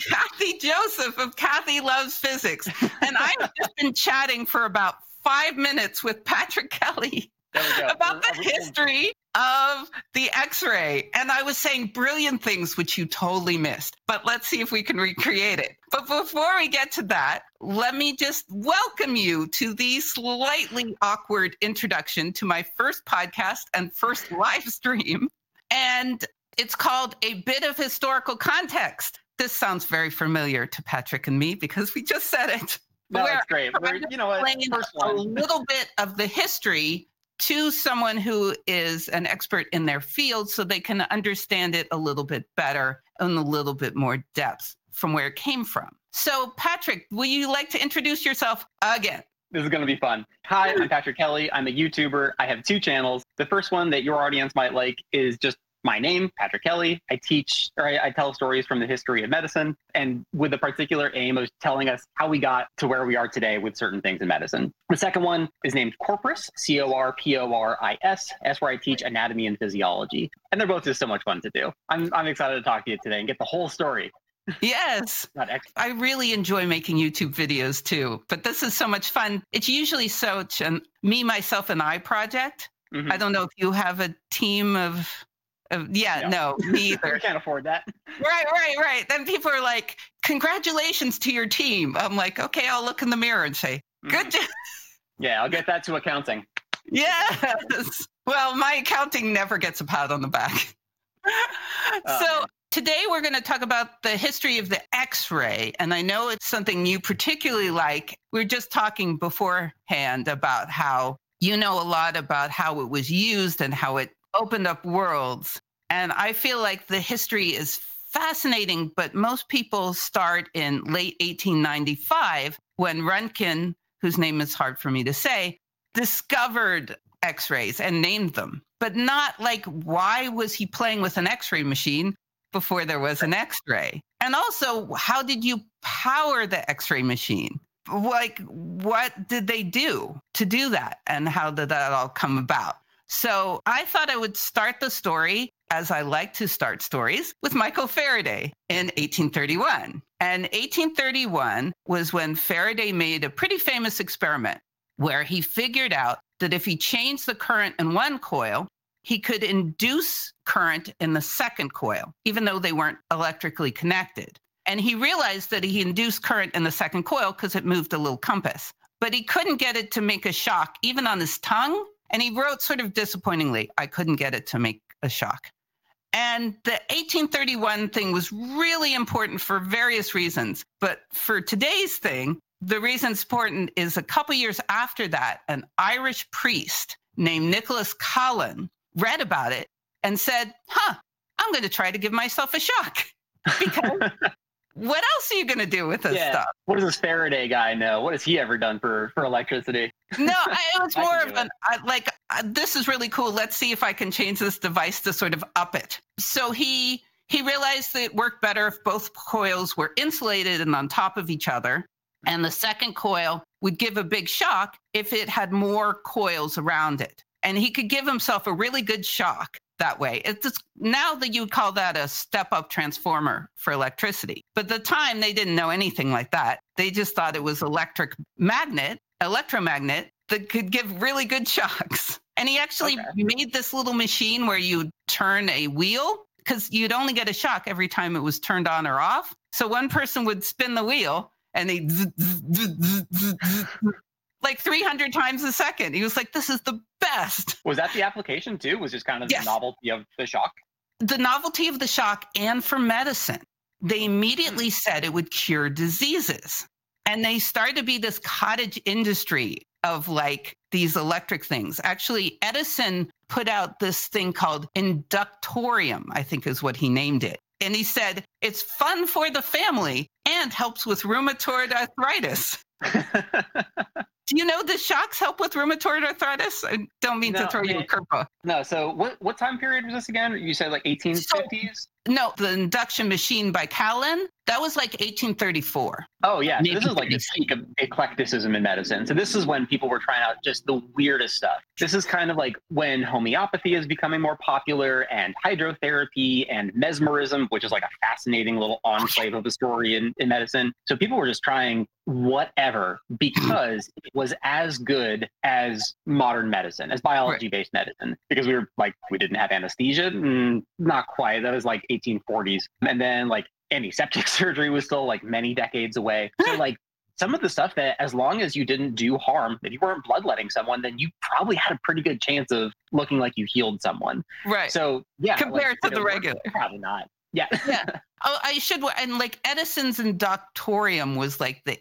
Kathy Joseph of Kathy Loves Physics. And I've just been chatting for about five minutes with Patrick Kelly about the history of the x-ray. And i was saying brilliant things which you totally missed. But let's see if we can recreate it. But before we get to that let me just welcome you to the slightly awkward introduction to my first podcast and first live stream. And it's called a bit of historical context this sounds very familiar to patrick and me because we just said it no, it's great. We're, you know what? A little bit of the history to someone who is an expert in their field so they can understand it a little bit better and a little bit more depth from where it came from. So, Patrick, will you like to introduce yourself again? This is going to be fun. Hi, I'm Patrick Kelly. I'm a YouTuber. I have two channels. The first one that your audience might like is just my name, Patrick Kelly. I teach or I, I, tell stories from the history of medicine and with the particular aim of telling us how we got to where we are today with certain things in medicine. The second one is named Corporis, C O R P O R I S. That's where I teach anatomy and physiology. And they're both just so much fun to do. I'm, I'm excited to talk to you today and get the whole story. Yes. I really enjoy making YouTube videos too, but this is so much fun. It's usually such an me, myself, and I project. Mm-hmm. I don't know if you have a team of uh, yeah, no, no me either. can't afford that. Right, right, right. Then people are like, "Congratulations to your team." I'm like, "Okay, I'll look in the mirror and say, good mm-hmm. job." Yeah, I'll get that to accounting. Yes. Well, my accounting never gets a pat on the back. Oh, so man. today we're going to talk about the history of the X-ray, and I know it's something you particularly like. We are just talking beforehand about how you know a lot about how it was used and how it opened up worlds. And I feel like the history is fascinating, but most people start in late 1895 when Röntgen, whose name is hard for me to say, discovered X rays and named them. But not like, why was he playing with an X ray machine before there was an X ray? And also, how did you power the X ray machine? Like, what did they do to do that? And how did that all come about? So I thought I would start the story as I like to start stories with Michael Faraday in 1831. And 1831 was when Faraday made a pretty famous experiment where he figured out that if he changed the current in one coil, he could induce current in the second coil, even though they weren't electrically connected. And he realized that he induced current in the second coil because it moved a little compass, but he couldn't get it to make a shock, even on his tongue and he wrote sort of disappointingly, I couldn't get it to make a shock. And the 1831 thing was really important for various reasons. But for today's thing, the reason it's important is a couple years after that, an Irish priest named Nicholas Callan read about it and said, Huh, I'm going to try to give myself a shock because what else are you going to do with this yeah. stuff? What does this Faraday guy know? What has he ever done for for electricity? no, it was more of an I, like uh, this is really cool. Let's see if I can change this device to sort of up it. So he he realized that it worked better if both coils were insulated and on top of each other. And the second coil would give a big shock if it had more coils around it. And he could give himself a really good shock that way. It's now that you would call that a step up transformer for electricity. But at the time they didn't know anything like that. They just thought it was electric magnet, electromagnet that could give really good shocks. And he actually okay. made this little machine where you turn a wheel because you'd only get a shock every time it was turned on or off. So one person would spin the wheel and they like 300 times a second. He was like, this is the best. Was that the application too? Was just kind of yes. the novelty of the shock? The novelty of the shock and for medicine. They immediately hmm. said it would cure diseases. And they started to be this cottage industry of like these electric things. Actually, Edison put out this thing called inductorium, I think is what he named it. And he said, it's fun for the family and helps with rheumatoid arthritis. Do you know the shocks help with rheumatoid arthritis? I don't mean no, to throw you a curveball. No. So what what time period was this again? You said like 1850s. So No, the induction machine by Callan, that was like 1834. Oh yeah, so this is like the peak of eclecticism in medicine. So this is when people were trying out just the weirdest stuff. This is kind of like when homeopathy is becoming more popular, and hydrotherapy and mesmerism, which is like a fascinating little enclave of a story in, in medicine. So people were just trying whatever because it was as good as modern medicine, as biology based right. medicine, because we were like, we didn't have anesthesia. Mm, not quite. That was like 1840s. And then like antiseptic surgery was still like many decades away. So like some of the stuff that as long as you didn't do harm, that you weren't bloodletting someone, then you probably had a pretty good chance of looking like you healed someone. Right. So yeah. Compared like, to the regular. Probably not. Yeah. yeah. Oh, I should and like Edison's Inductorium was like the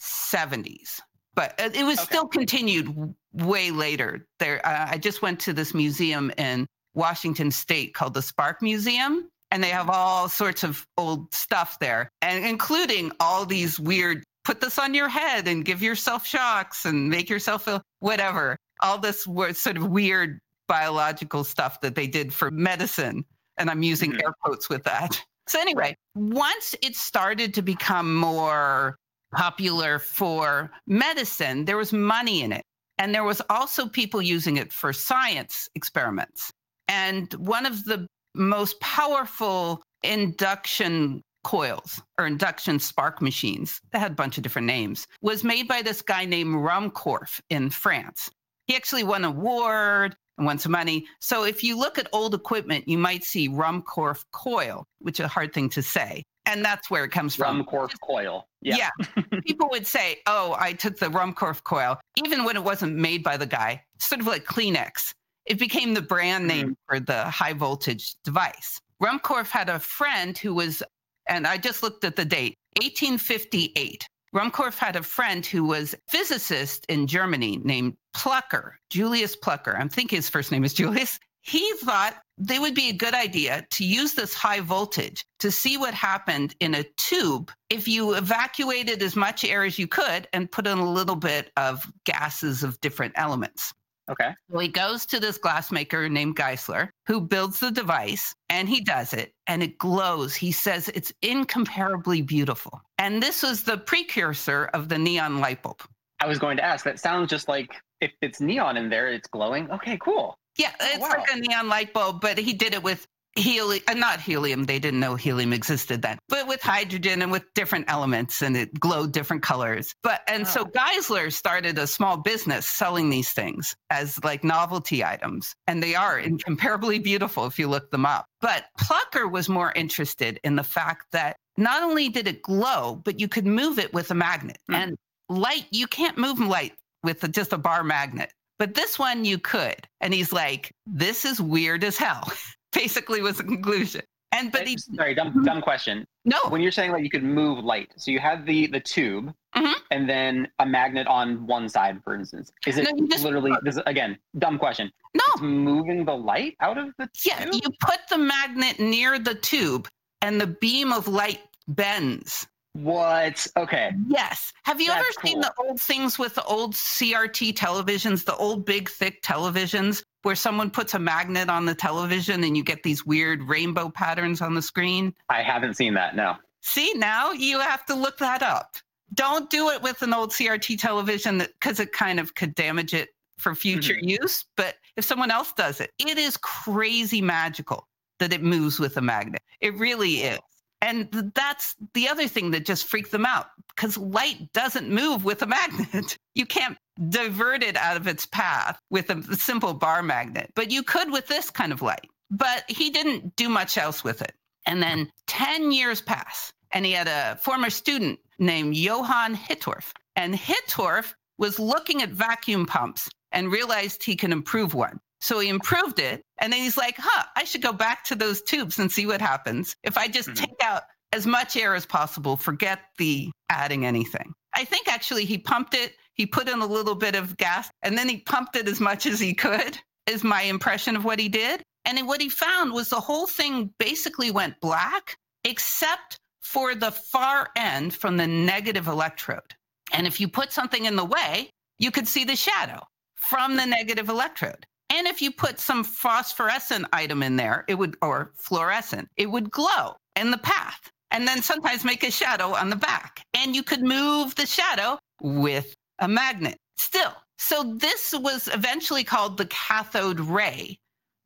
1870s. But it was okay. still continued way later. There, uh, I just went to this museum in Washington State called the Spark Museum, and they have all sorts of old stuff there, and including all these weird put this on your head and give yourself shocks and make yourself feel whatever. All this was sort of weird biological stuff that they did for medicine. And I'm using mm-hmm. air quotes with that. So, anyway, once it started to become more popular for medicine, there was money in it. And there was also people using it for science experiments. And one of the most powerful induction coils or induction spark machines that had a bunch of different names was made by this guy named Ruhmkorff in France. He actually won an award and won some money. So if you look at old equipment, you might see Ruhmkorff coil, which is a hard thing to say. And that's where it comes from. Ruhmkorff coil. Yeah. yeah. People would say, oh, I took the Ruhmkorff coil, even when it wasn't made by the guy, sort of like Kleenex it became the brand mm-hmm. name mm-hmm. for the high voltage device. Ruhmkorff had a friend who was, and I just looked at the date, 1858. Ruhmkorff had a friend who was physicist in Germany named Plucker, Julius Plucker. I'm thinking his first name is Julius. He thought they would be a good idea to use this high voltage to see what happened in a tube if you evacuated as much air as you could and put in a little bit of gases of different elements. Okay. So he goes to this glassmaker named Geissler who builds the device and he does it and it glows. He says it's incomparably beautiful. And this was the precursor of the neon light bulb. I was going to ask, that sounds just like if it's neon in there, it's glowing. Okay, cool. Yeah, it's oh, wow. like a neon light bulb, but he did it with helium, uh, not helium, they didn't know helium existed then, but with hydrogen and with different elements and it glowed different colors. But, and so Geissler started a small business selling these things as like novelty items. And they are incomparably beautiful if you look them up. But Plucker was more interested in the fact that not only did it glow, but you could move it with a magnet. Mm. And light, you can't move light with a, just a bar magnet. But this one you could. And he's like, this is weird as hell. basically was the conclusion. And but he, sorry, dumb, mm-hmm. dumb question. No, when you're saying like you could move light, so you have the the tube, mm-hmm. and then a magnet on one side, for instance. Is it no, just, literally? This again, dumb question. No, it's moving the light out of the tube. Yeah, you put the magnet near the tube, and the beam of light bends. What? Okay. Yes. Have you That's ever cool. seen the old things with the old CRT televisions, the old big thick televisions where someone puts a magnet on the television and you get these weird rainbow patterns on the screen? I haven't seen that. No. See, now you have to look that up. Don't do it with an old CRT television because it kind of could damage it for future mm-hmm. use. But if someone else does it, it is crazy magical that it moves with a magnet. It really is. And that's the other thing that just freaked them out because light doesn't move with a magnet. You can't divert it out of its path with a simple bar magnet, but you could with this kind of light. But he didn't do much else with it. And then 10 years pass, and he had a former student named Johann Hittorf. And Hittorf was looking at vacuum pumps and realized he can improve one. So he improved it. And then he's like, huh, I should go back to those tubes and see what happens if I just mm-hmm. take out as much air as possible, forget the adding anything. I think actually he pumped it, he put in a little bit of gas, and then he pumped it as much as he could, is my impression of what he did. And what he found was the whole thing basically went black, except for the far end from the negative electrode. And if you put something in the way, you could see the shadow from the negative electrode. And if you put some phosphorescent item in there, it would, or fluorescent, it would glow in the path and then sometimes make a shadow on the back. And you could move the shadow with a magnet still. So this was eventually called the cathode ray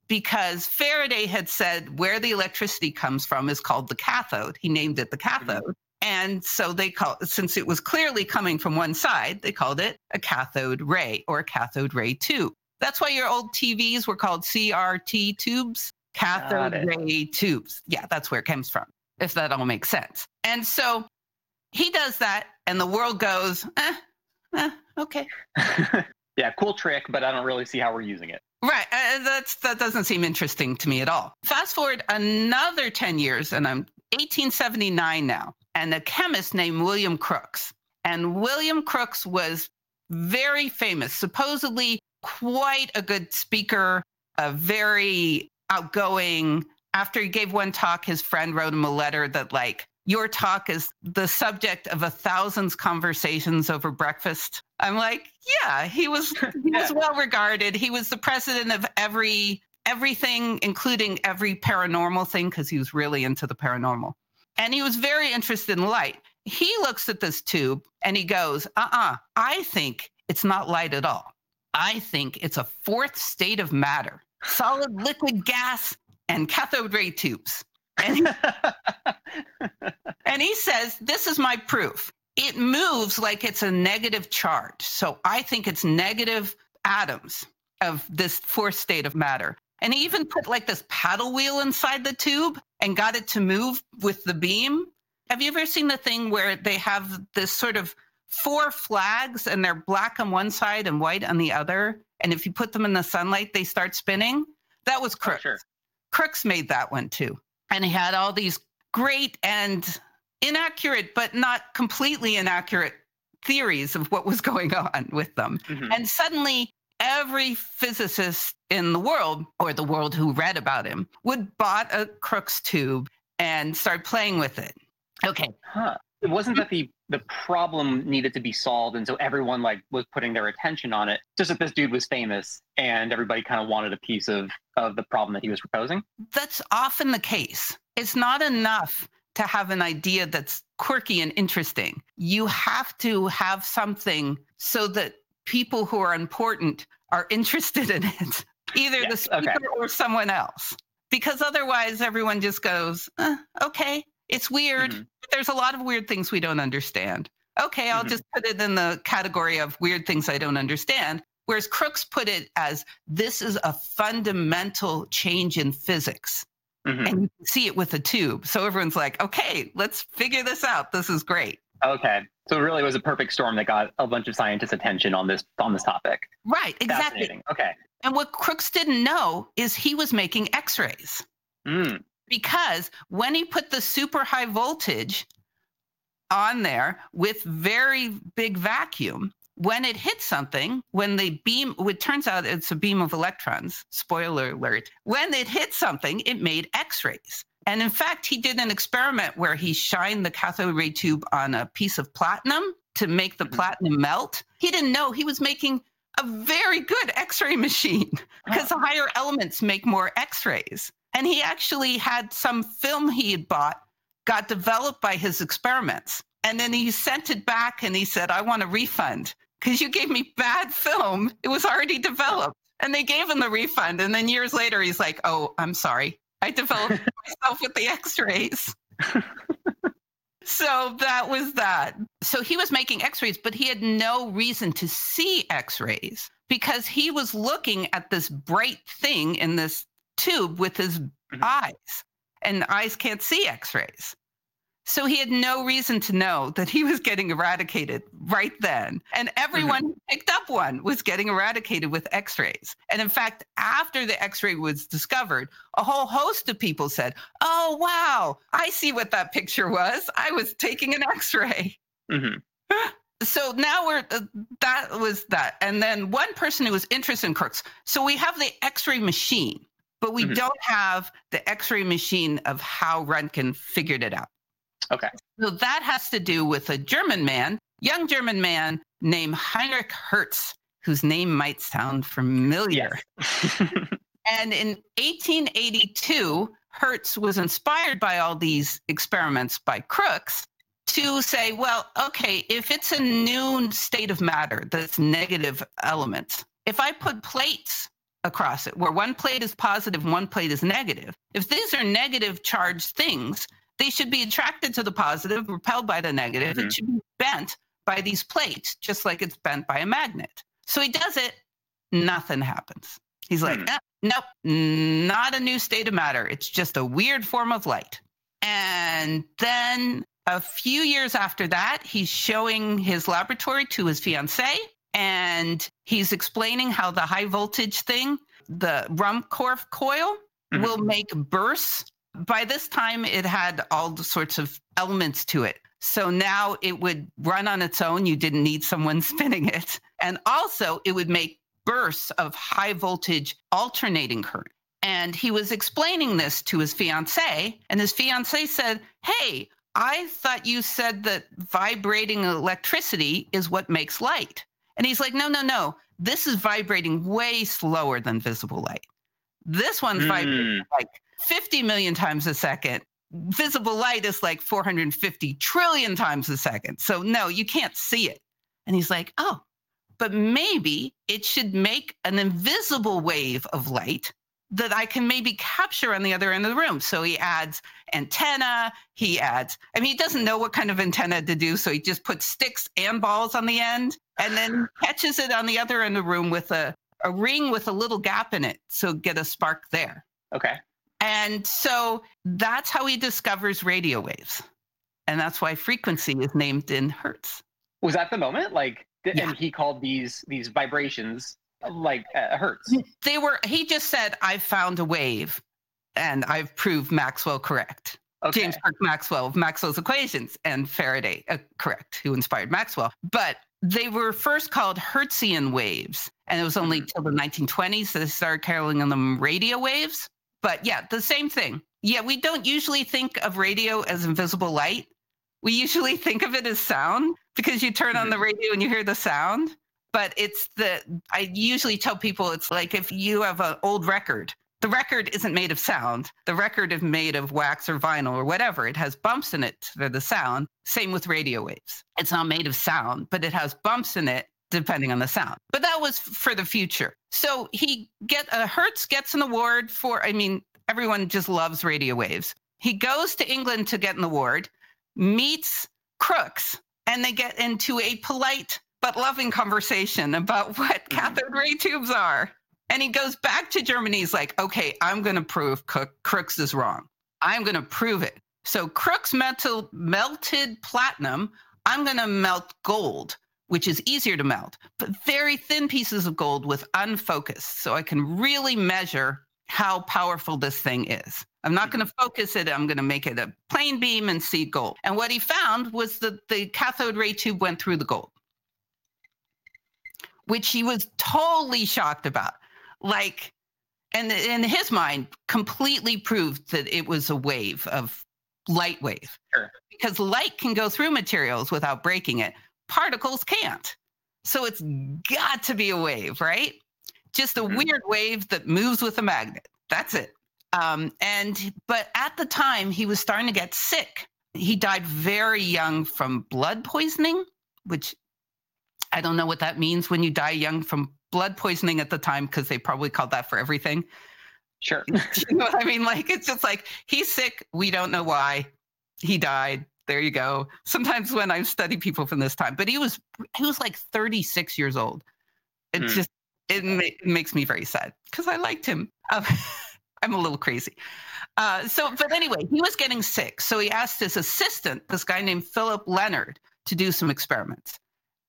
because Faraday had said where the electricity comes from is called the cathode. He named it the cathode. And so they call since it was clearly coming from one side, they called it a cathode ray or a cathode ray tube. That's why your old TVs were called CRT tubes, cathode ray tubes. Yeah, that's where it comes from, if that all makes sense. And so he does that, and the world goes, eh, eh okay. yeah, cool trick, but I don't really see how we're using it. Right. Uh, that's that doesn't seem interesting to me at all. Fast forward another 10 years, and I'm 1879 now, and a chemist named William Crookes. And William Crookes was very famous, supposedly quite a good speaker, a very outgoing. After he gave one talk, his friend wrote him a letter that, like, your talk is the subject of a thousands conversations over breakfast. I'm like, yeah, he was he was well regarded. He was the president of every everything, including every paranormal thing, because he was really into the paranormal. And he was very interested in light. He looks at this tube and he goes, uh-uh, I think it's not light at all. I think it's a fourth state of matter, solid, liquid, gas, and cathode ray tubes. And he, and he says, This is my proof. It moves like it's a negative charge. So I think it's negative atoms of this fourth state of matter. And he even put like this paddle wheel inside the tube and got it to move with the beam. Have you ever seen the thing where they have this sort of four flags and they're black on one side and white on the other? And if you put them in the sunlight, they start spinning? That was Crookes. Oh, sure. Crookes made that one too. And he had all these great and inaccurate, but not completely inaccurate theories of what was going on with them. Mm-hmm. And suddenly, every physicist in the world, or the world who read about him, would bought a Crookes tube and start playing with it. Okay. Huh. It wasn't that the the problem needed to be solved, and so everyone like was putting their attention on it. Just that this dude was famous, and everybody kind of wanted a piece of of the problem that he was proposing. That's often the case. It's not enough to have an idea that's quirky and interesting. You have to have something so that people who are important are interested in it, either yes, the speaker okay. or someone else. Because otherwise, everyone just goes, eh, okay, it's weird. Mm-hmm. There's a lot of weird things we don't understand. Okay, I'll mm-hmm. just put it in the category of weird things I don't understand. Whereas Crookes put it as this is a fundamental change in physics. Mm-hmm. And you can see it with a tube. So everyone's like, okay, let's figure this out. This is great. Okay. So it really was a perfect storm that got a bunch of scientists' attention on this on this topic. Right, exactly. Okay. And what Crookes didn't know is he was making x-rays. Mm. Because when he put the super high voltage on there with very big vacuum, when it hits something, when the beam, it turns out it's a beam of electrons, spoiler alert, when it hit something, it made X rays. And in fact, he did an experiment where he shined the cathode ray tube on a piece of platinum to make the mm-hmm. platinum melt. He didn't know he was making a very good X ray machine because the higher elements make more X rays. And he actually had some film he had bought, got developed by his experiments. And then he sent it back and he said, I want a refund because you gave me bad film. It was already developed. And they gave him the refund. And then years later, he's like, oh, I'm sorry. I developed myself with the x rays. so that was that. So he was making x rays, but he had no reason to see x rays because he was looking at this bright thing in this tube with his mm-hmm. eyes, and eyes can't see x rays. So he had no reason to know that he was getting eradicated right then. And everyone mm-hmm. who picked up one was getting eradicated with x rays. And in fact, after the x ray was discovered, a whole host of people said, Oh, wow, I see what that picture was. I was taking an x ray. Mm-hmm. So now we're, uh, that was that. And then one person who was interested in Crookes. So we have the x ray machine, but we mm-hmm. don't have the x ray machine of how Röntgen figured it out. Okay. So that has to do with a German man, young German man named Heinrich Hertz. whose name might sound familiar. Yes. and in 1882, Hertz was inspired by all these experiments by Crookes to say, well, okay, if it's a new state of matter that's negative elements, if I put plates across it where one plate is positive, one plate is negative, if these are negative charged things, they should be attracted to the positive, repelled by the negative. Mhm. It should be bent by these plates, just like it's bent by a magnet. So he does it, nothing happens. He's like, Hmm. "Eh, nope, not a new state of matter. It's just a weird form of light. And then a few years after that, he's showing his laboratory to his fiancee and he's explaining how the high voltage thing, the Ruhmkorff coil, Mhm. will make bursts. By this time, it had all the sorts of elements to it. So now it would run on its own. You didn't need someone spinning it. And also, it would make bursts of high voltage alternating current. And he was explaining this to his fiancee, and his fiancee said, Hey, I thought you said that vibrating electricity is what makes light. And he's like, No, no, no. This is vibrating way slower than visible light. This one's vibrating Mm. like 50 million times a second. Visible light is like 450 trillion times a second. So, no, you can't see it. And he's like, Oh, but maybe it should make an invisible wave of light that I can maybe capture on the other end of the room. So he adds antenna, he adds, I mean, he doesn't know what kind of antenna to do. So he just puts sticks and balls on the end and then catches it on the other end of the room with a, a ring with a little gap in it. So get a spark there. Okay. And so that's how he discovers radio waves. And that's why frequency is named in hertz. Was that the moment? Like, th- Yeah. and he called these these vibrations like uh, hertz. They were, he just said, I found a wave and I've proved Maxwell correct. Okay. James Clerk Maxwell of Maxwell's equations and Faraday, uh, correct, who inspired Maxwell. But they were first called Hertzian waves. And it was only mm-hmm. till the 1920s that they started calling them radio waves. But yeah, the same thing. Yeah, we don't usually think of radio as invisible light. We usually think of it as sound because you turn on the mm-hmm. radio and you hear the sound. But it's the, I usually tell people it's like if you have an old record, the record isn't made of sound. The record is made of wax or vinyl or whatever. It has bumps in it for the sound. Same with radio waves. It's not made of sound, but it has bumps in it depending on the sound. But that was for the future. So he get uh, Hertz gets an award for. I mean, everyone just loves radio waves. He goes to England to get an award, meets Crookes, and they get into a polite but loving conversation about what Mhm. cathode ray tubes are. And he goes back to Germany. He's like, okay, I'm going to prove Cook, Crookes is wrong. I'm going to prove it. So Crookes metal, melted platinum. I'm going to melt gold, which is easier to melt, but very thin pieces of gold with unfocused. So I can really measure how powerful this thing is. I'm not hmm. going to focus it. I'm going to make it a plain beam and see gold. And what he found was that the cathode ray tube went through the gold, which he was totally shocked about. Like, and in his mind, completely proved that it was a wave of light wave. Sure. Because light can go through materials without breaking it, particles can't. So it's got to be a wave, right? Just a Mhm. weird wave that moves with a magnet. That's it. Um, and but at the time he was starting to get sick. He died very young from blood poisoning, which I don't know what that means when you die young from blood poisoning at the time because they probably called that for everything. Sure. you know I mean? Like it's just like he's sick. We don't know why he died. There you go. Sometimes when I study people from this time, but he was he was like 36 years old. It Hmm. just it, ma- it makes me very sad because I liked him. Um, I'm a little crazy. Uh, so, but anyway, he was getting sick. So he asked his assistant, this guy named Philip Lenard, to do some experiments.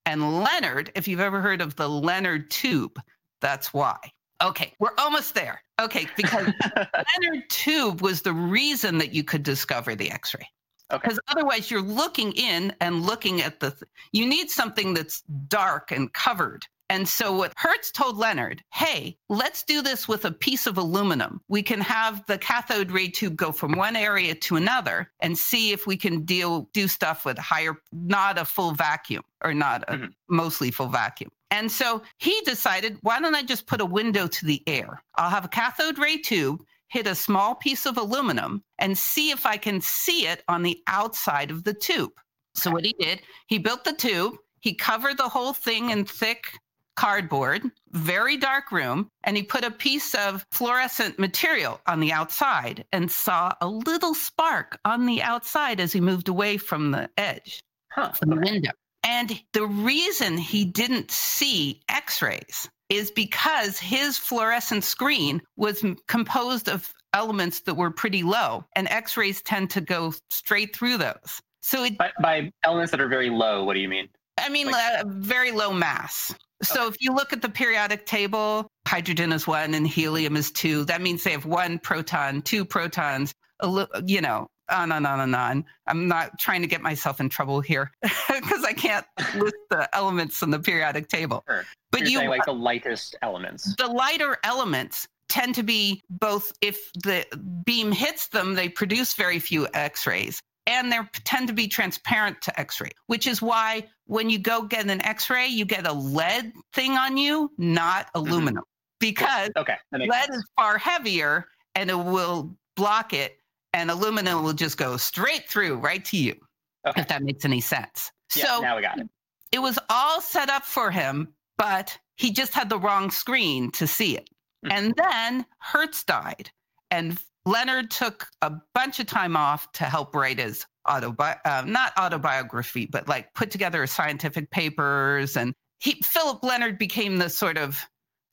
And Lenard, if you've ever heard of the Lenard tube, that's why. Okay, we're almost there. Okay, because Lenard tube was the reason that you could discover the X-ray. Okay. Because otherwise, you're looking in and looking at the. Th- you need something that's dark and covered. And so, what Hertz told Lenard, hey, let's do this with a piece of aluminum. We can have the cathode ray tube go from one area to another and see if we can deal do stuff with higher, not a full vacuum or not a Mhm. mostly full vacuum. And so he decided, why don't I just put a window to the air? I'll have a cathode ray tube, hit a small piece of aluminum, and see if I can see it on the outside of the tube. So what he did, he built the tube, he covered the whole thing in thick cardboard, very dark room, and he put a piece of fluorescent material on the outside and saw a little spark on the outside as he moved away from the edge, Huh. from the window. And the reason he didn't see x rays is because his fluorescent screen was m- composed of elements that were pretty low, and x rays tend to go straight through those. So it, By, by elements that are very low, what do you mean? I mean, Like- uh, very low mass. So if you look at the periodic table, hydrogen is one and helium is two. That means they have one proton, two protons, a li- you know, on and on and on. I'm not trying to get myself in trouble here because I can't list the elements in the periodic table. Sure. But You're you, saying like the lightest elements. the lighter elements tend to be both if the beam hits them, they produce very few X rays. And they tend to be transparent to X ray, which is why when you go get an X ray, you get a lead thing on you, not aluminum, because Okay. Lead sense. is far heavier and it will block it, and aluminum will just go straight through right to you, Okay. if that makes any sense. Yeah, so now we got it. it was all set up for him, but he just had the wrong screen to see it. Mhm. And then Hertz died, and Lenard took a bunch of time off to help write his autobi- uh, not autobiography, but like put together scientific papers. And he, Philip Lenard became the sort of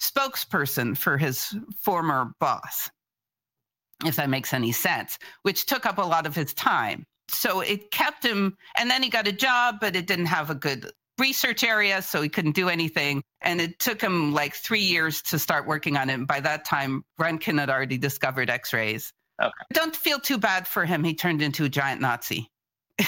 spokesperson for his former boss, if that makes any sense, which took up a lot of his time. So it kept him, and then he got a job, but it didn't have a good research area, so he couldn't do anything. And it took him like three years to start working on it. And by that time, Röntgen had already discovered X rays. Okay. Don't feel too bad for him. He turned into a giant Nazi.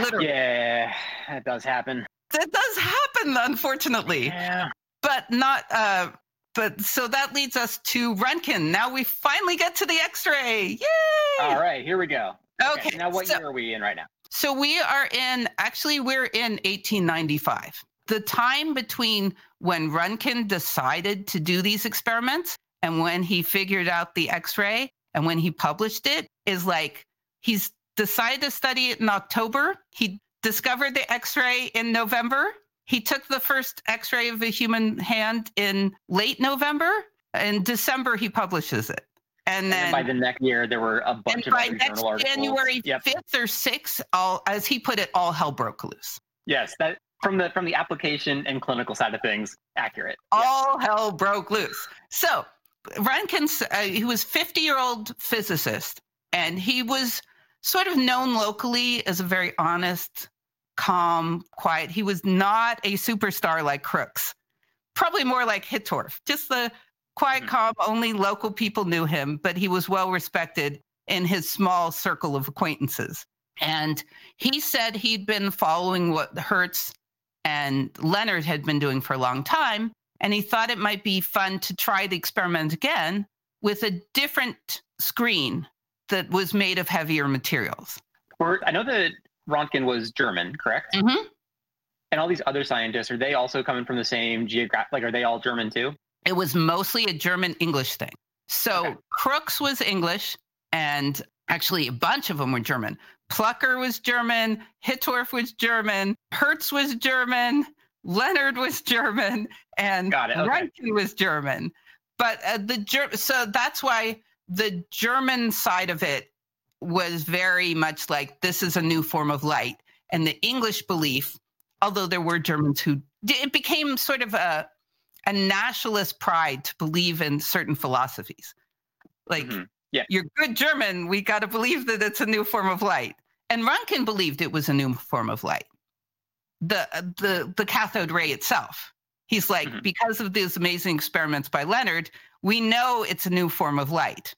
Literally. Yeah, that does happen. That does happen, unfortunately, Yeah. but not. Uh, but so that leads us to Röntgen. Now we finally get to the X ray. Yay! All right, here we go. Okay, Now, what so- year are we in right now? So we are in, actually, we're in 1895. The time between when Röntgen decided to do these experiments and when he figured out the X ray and when he published it is like he's decided to study it in October. He discovered the X ray in November. He took the first X ray of a human hand in late November. In December, he publishes it. And And then then by the next year, there were a and bunch of by next journal articles. January Yep. 5th or 6th, all as he put it, all hell broke loose. Yes, that from the from the application and clinical side of things, accurate. All hell broke loose. So Röntgen's, uh, he was 50 year old physicist, and he was sort of known locally as a very honest, calm, quiet. He was not a superstar like Crookes, probably more like Hittorf, just the quiet, Mhm. calm, only local people knew him, but he was well respected in his small circle of acquaintances. And he said he'd been following what Hertz and Lenard had been doing for a long time. And he thought it might be fun to try the experiment again with a different screen that was made of heavier materials. Or- I know that Röntgen was German, correct? Mhm. And all these other scientists are they also coming from the same geographic? Like, are they all German too? It was mostly a German English thing. So Okay. Crookes was English, and actually a bunch of them were German. Plucker was German, Hittorf was German, Hertz was German, Lenard was German, and Got it, okay. Röntgen was German. But uh, the Ger- so that's why the German side of it was very much like this is a new form of light, and the English belief, although there were Germans who it became sort of a a nationalist pride to believe in certain philosophies. Like Mhm. Yeah. you're good German, we got to believe that it's a new form of light. And Röntgen believed it was a new form of light. The the the cathode ray itself. He's like Mhm. because of these amazing experiments by Lenard, we know it's a new form of light.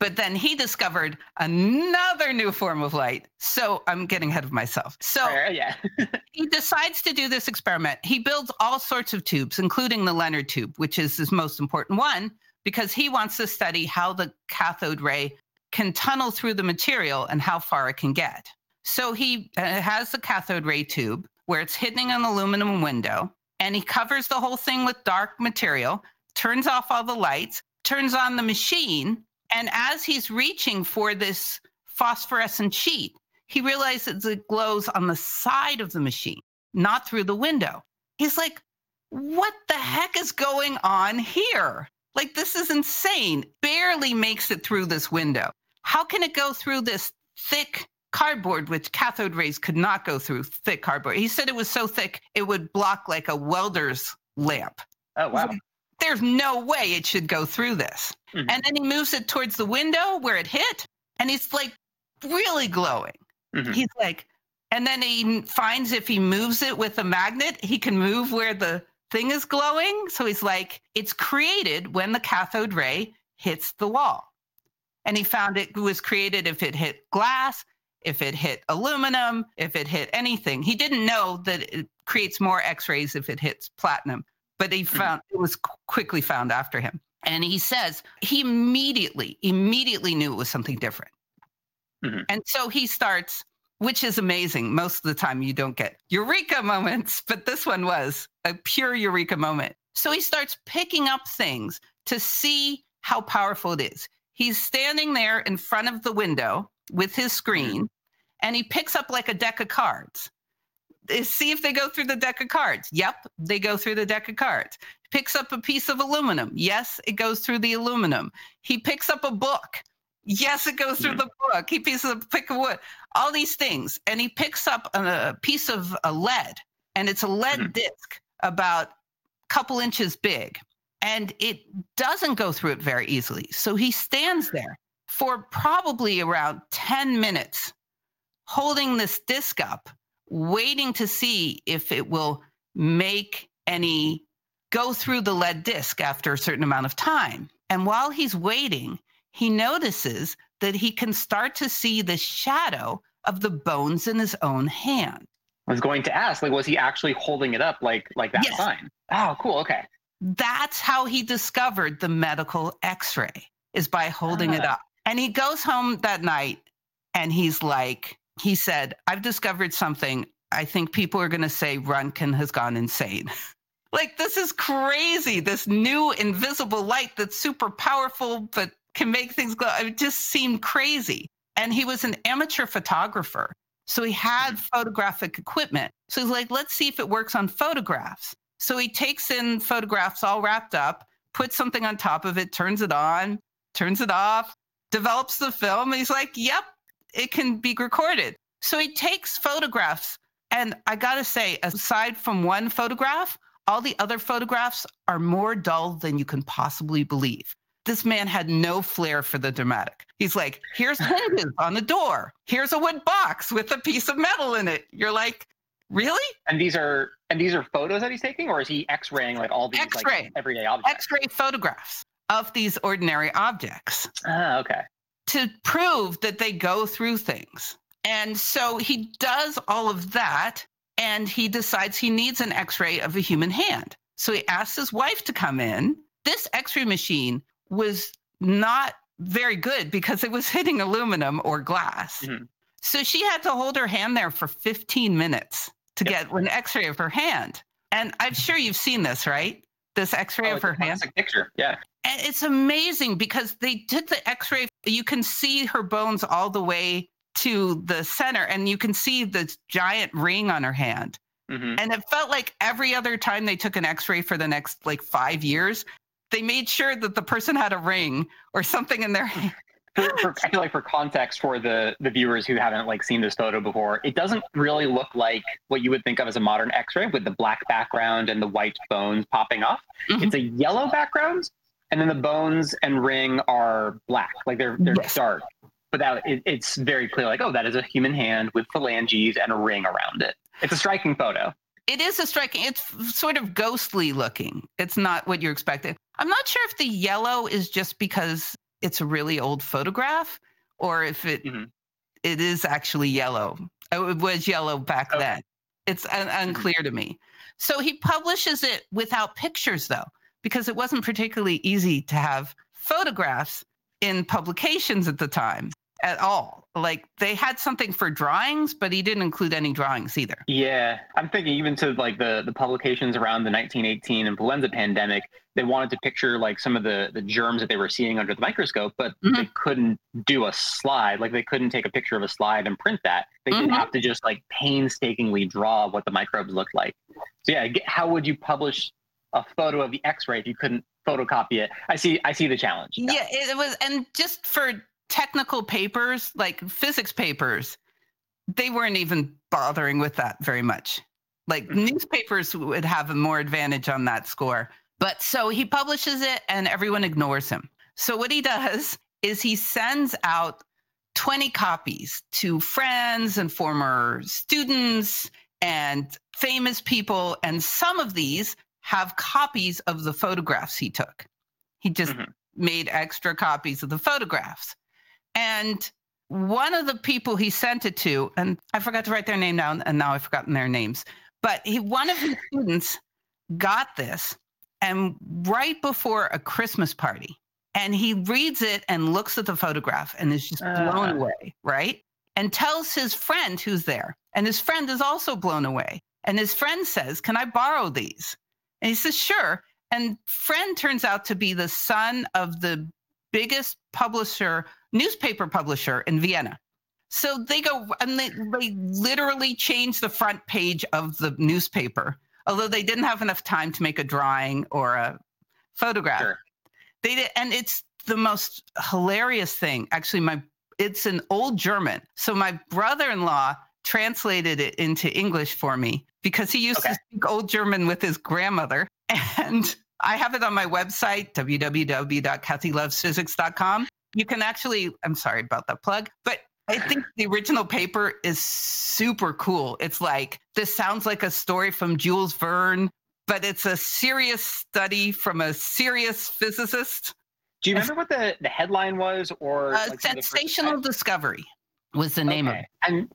But then he discovered another new form of light. So I'm getting ahead of myself. So Right, yeah. he decides to do this experiment. He builds all sorts of tubes, including the Lenard tube, which is his most important one, because he wants to study how the cathode ray can tunnel through the material and how far it can get. So he uh, has the cathode ray tube where it's hitting an aluminum window and he covers the whole thing with dark material, turns off all the lights, turns on the machine. And as he's reaching for this phosphorescent sheet, he realizes it glows on the side of the machine, not through the window. He's like, what the heck is going on here? Like, this is insane. Barely makes it through this window. How can it go through this thick cardboard, which cathode rays could not go through thick cardboard? He said it was so thick it would block like a welder's lamp. Oh, wow. There's no way it should go through this. Mm-hmm. And then he moves it towards the window where it hit, and he's like really glowing. Mm-hmm. He's like, and then he finds if he moves it with a magnet, he can move where the thing is glowing. So he's like, it's created when the cathode ray hits the wall. And he found it was created if it hit glass, if it hit aluminum, if it hit anything. He didn't know that it creates more X rays if it hits platinum, but he mm-hmm. found it was quickly found after him. And he says he immediately, immediately knew it was something different. Mm-hmm. And so he starts which is amazing. Most of the time, you don't get eureka moments, but this one was a pure eureka moment. So he starts picking up things to see how powerful it is. He's standing there in front of the window with his screen and he picks up like a deck of cards. See if they go through the deck of cards. Yep, they go through the deck of cards. Picks up a piece of aluminum. Yes, it goes through the aluminum. He picks up a book. Yes, it goes through mm-hmm. the book. He picks up a pick of wood, all these things. And he picks up a piece of a lead, and it's a lead mm-hmm. disc about a couple inches big. And it doesn't go through it very easily. So he stands there for probably around 10 minutes, holding this disc up, waiting to see if it will make any go through the lead disc after a certain amount of time. And while he's waiting, he notices that he can start to see the shadow of the bones in his own hand. I was going to ask, like, was he actually holding it up like like that yes. sign? Oh, cool. Okay. That's how he discovered the medical X-ray is by holding ah. it up. And he goes home that night and he's like, he said, I've discovered something. I think people are going to say Röntgen has gone insane. like, this is crazy. This new invisible light that's super powerful, but can make things glow. It just seemed crazy. And he was an amateur photographer. So he had mm-hmm. photographic equipment. So he's like, let's see if it works on photographs. So he takes in photographs all wrapped up, puts something on top of it, turns it on, turns it off, develops the film. he's like, yep, it can be recorded. So he takes photographs. And I got to say, aside from one photograph, all the other photographs are more dull than you can possibly believe this man had no flair for the dramatic. He's like, here's hinges on the door. Here's a wood box with a piece of metal in it. You're like, really? And these are and these are photos that he's taking, or is he X-raying like all these X-ray. like everyday objects? X-ray photographs of these ordinary objects. Ah, okay. To prove that they go through things. And so he does all of that and he decides he needs an x-ray of a human hand. So he asks his wife to come in. This x-ray machine was not very good because it was hitting aluminum or glass. Mm-hmm. So she had to hold her hand there for 15 minutes to yep. get an x ray of her hand. And I'm sure you've seen this, right? This x ray oh, of her hand. A picture. Yeah. And it's amazing because they took the x ray, you can see her bones all the way to the center, and you can see the giant ring on her hand. Mm-hmm. And it felt like every other time they took an x ray for the next like five years, they made sure that the person had a ring or something in their hand. For, for, I feel like for context for the the viewers who haven't like seen this photo before, it doesn't really look like what you would think of as a modern X-ray with the black background and the white bones popping off. Mm-hmm. It's a yellow background, and then the bones and ring are black, like they're they're yes. dark. But that it, it's very clear, like oh, that is a human hand with phalanges and a ring around it. It's a striking photo. It is a striking. It's sort of ghostly looking. It's not what you're expecting. I'm not sure if the yellow is just because it's a really old photograph or if it mm-hmm. it is actually yellow. Oh, it was yellow back okay. then. It's un- mm-hmm. unclear mm-hmm. to me. So he publishes it without pictures though, because it wasn't particularly easy to have photographs in publications at the time. at all. Like they had something for drawings, but he didn't include any drawings either. Yeah, I'm thinking even to like the the publications around the 1918 influenza pandemic, they wanted to picture like some of the the germs that they were seeing under the microscope, but mm-hmm. they couldn't do a slide. Like they couldn't take a picture of a slide and print that. They mm-hmm. have to just like painstakingly draw what the microbes looked like. So yeah, how would you publish a photo of the X-ray if you couldn't photocopy it? I see. I see the challenge. Yeah, yeah it was, and just for technical papers, like physics papers, they weren't even bothering with that very much. Like mm-hmm. newspapers would have a more advantage on that score. But so he publishes it and everyone ignores him. So what he does is he sends out 20 copies to friends and former students and famous people. And some of these have copies of the photographs he took. He just mm-hmm. made extra copies of the photographs. And one of the people he sent it to, and I forgot to write their name down, and now I've forgotten their names, but he, one of his students got this, and right before a Christmas party, and he reads it and looks at the photograph and is just blown uh. away, right? And tells his friend who's there, and his friend is also blown away. And his friend says, Can I borrow these? And he says, Sure. And friend turns out to be the son of the biggest publisher newspaper publisher in Vienna. So they go and they, they literally change the front page of the newspaper, although they didn't have enough time to make a drawing or a photograph. Sure. They did, and it's the most hilarious thing. Actually, my it's an old German. So my brother-in-law translated it into English for me because he used okay. to speak old German with his grandmother. And I have it on my website, www.kathylovesphysics.com you can actually, I'm sorry about that plug, but I think the original paper is super cool. It's like, this sounds like a story from Jules Verne, but it's a serious study from a serious physicist. Do you remember what the, the headline was or uh, like sensational discovery was the name okay. of it. I'm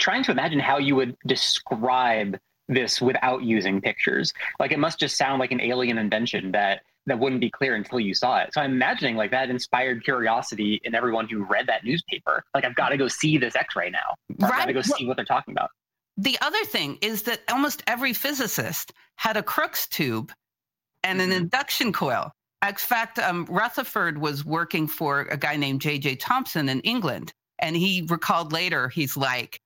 trying to imagine how you would describe this without using pictures. Like it must just sound like an alien invention that that wouldn't be clear until you saw it. So I'm imagining like that inspired curiosity in everyone who read that newspaper. Like I've got to go see this X-ray now. Right. I've got to go see what they're talking about. The other thing is that almost every physicist had a Crookes tube and an mm-hmm. induction coil. In fact, um, Rutherford was working for a guy named J.J. Thomson in England. And he recalled later, he's like,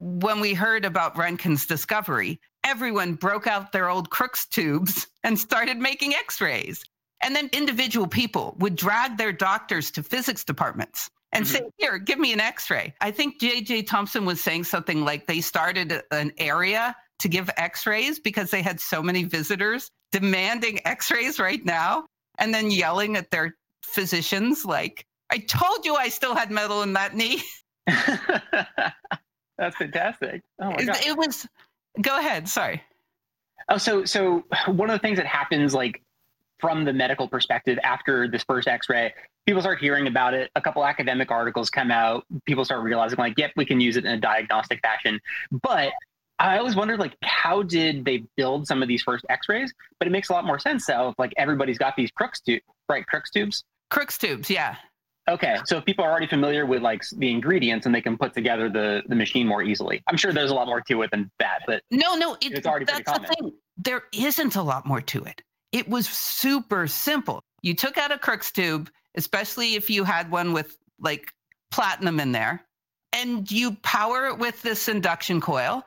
when we heard about Röntgen's discovery, everyone broke out their old Crookes tubes and started making x rays. And then individual people would drag their doctors to physics departments and mm-hmm. say, Here, give me an x ray. I think J.J. Thomson was saying something like they started an area to give x rays because they had so many visitors demanding x rays right now and then yelling at their physicians, like, I told you I still had metal in that knee. That's fantastic. Oh my God. It was Go ahead. Sorry. Oh, so so one of the things that happens like from the medical perspective after this first X-ray, people start hearing about it. A couple academic articles come out. People start realizing like, yep, we can use it in a diagnostic fashion. But I always wondered like, how did they build some of these first X-rays? But it makes a lot more sense now. If, like everybody's got these Crookes tubes, right? Crookes tubes. Crookes tubes, yeah. Okay, so if people are already familiar with like the ingredients and they can put together the the machine more easily. I'm sure there's a lot more to it than that, but no, no, it, it's already that's pretty common. The thing. There isn't a lot more to it. It was super simple. You took out a Crookes tube, especially if you had one with like platinum in there, and you power it with this induction coil,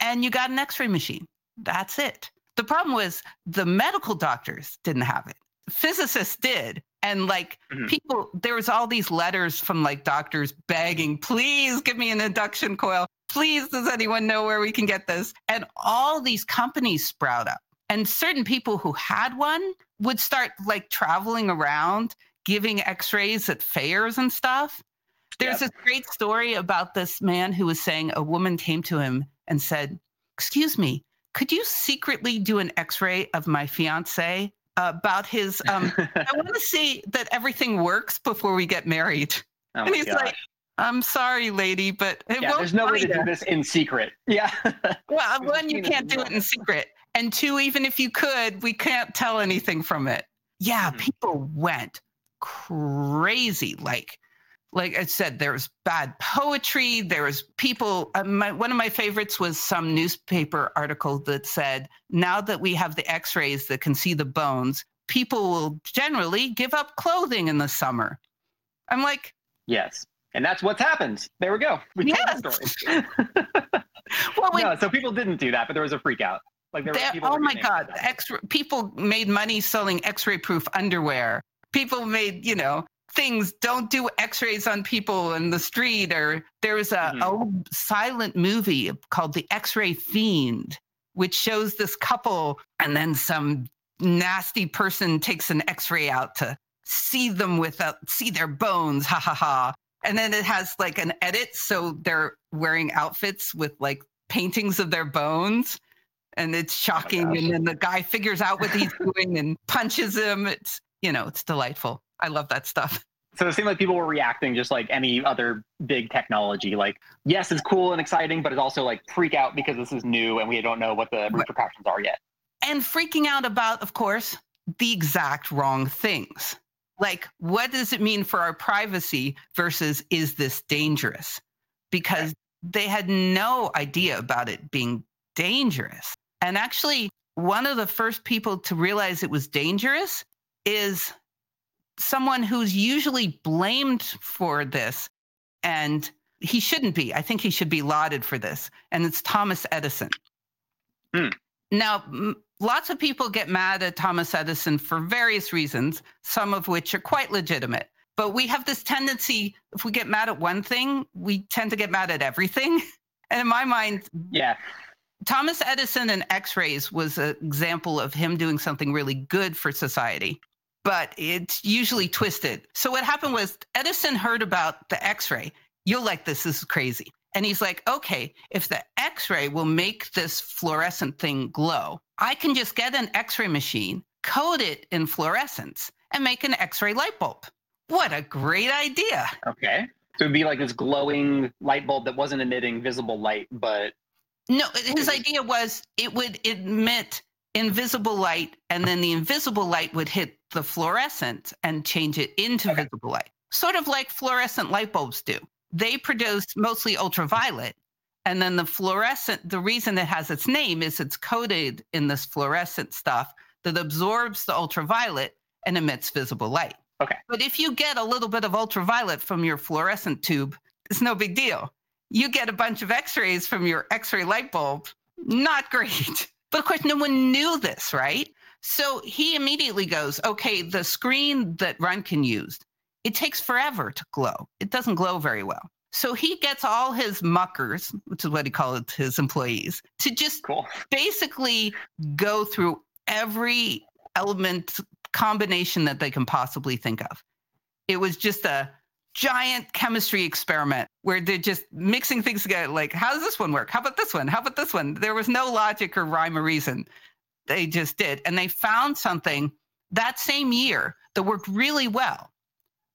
and you got an X-ray machine. That's it. The problem was the medical doctors didn't have it. Physicists did, and like mm-hmm. people there was all these letters from like doctors begging please give me an induction coil. Please does anyone know where we can get this? And all these companies sprout up. And certain people who had one would start like traveling around giving x-rays at fairs and stuff. There's yep. this great story about this man who was saying a woman came to him and said excuse me could you secretly do an x-ray of my fiance about his um i want to see that everything works before we get married. Oh and he's gosh. like i'm sorry lady but yeah, there's no way to do this in secret. Yeah. Well one you can't do it in secret and two even if you could we can't tell anything from it. Yeah mm-hmm. people went crazy like like I said, there was bad poetry. There was people. Uh, my, one of my favorites was some newspaper article that said, "Now that we have the X-rays that can see the bones, people will generally give up clothing in the summer." I'm like, yes, and that's what's happened. There we go. We yes. told the story. well, we, no, so people didn't do that, but there was a freak out. Like there, there oh my god, X people made money selling X-ray proof underwear. People made, you know, things don't do x-rays on people in the street or there was a mm-hmm. old silent movie called the x-ray fiend which shows this couple and then some nasty person takes an x-ray out to see them without see their bones ha ha ha. And then it has like an edit so they're wearing outfits with like paintings of their bones. And it's oh shocking. Oh and then the guy figures out what he's doing and punches him. It's you know it's delightful I love that stuff. So it seemed like people were reacting just like any other big technology. Like, yes, it's cool and exciting, but it's also like freak out because this is new and we don't know what the repercussions are yet. And freaking out about, of course, the exact wrong things. Like, what does it mean for our privacy versus is this dangerous? Because they had no idea about it being dangerous. And actually, one of the first people to realize it was dangerous is someone who's usually blamed for this, and he shouldn't be. I think he should be lauded for this, and it's Thomas Edison. Mm. Now, m- lots of people get mad at Thomas Edison for various reasons, some of which are quite legitimate. But we have this tendency, if we get mad at one thing, we tend to get mad at everything. And in my mind, yeah. Thomas Edison and X rays was an example of him doing something really good for society but it's usually twisted. So what happened was Edison heard about the X-ray. You'll like this. This is crazy. And he's like, okay, if the X-ray will make this fluorescent thing glow, I can just get an X-ray machine, code it in fluorescence, and make an X-ray light bulb. What a great idea. Okay. So it'd be like this glowing light bulb that wasn't emitting visible light, but no, his idea was it would emit invisible light, and then the invisible light would hit the fluorescent and change it into okay. visible light, sort of like fluorescent light bulbs do. They produce mostly ultraviolet. And then the fluorescent, the reason it has its name is it's coated in this fluorescent stuff that absorbs the ultraviolet and emits visible light. Okay. But if you get a little bit of ultraviolet from your fluorescent tube, it's no big deal. You get a bunch of x rays from your x ray light bulb, not great. But of course, no one knew this, right? So he immediately goes, okay, the screen that Röntgen used, it takes forever to glow. It doesn't glow very well. So he gets all his muckers, which is what he called his employees, to just cool. basically go through every element combination that they can possibly think of. It was just a giant chemistry experiment where they're just mixing things together. Like, how does this one work? How about this one? How about this one? There was no logic or rhyme or reason they just did. And they found something that same year that worked really well.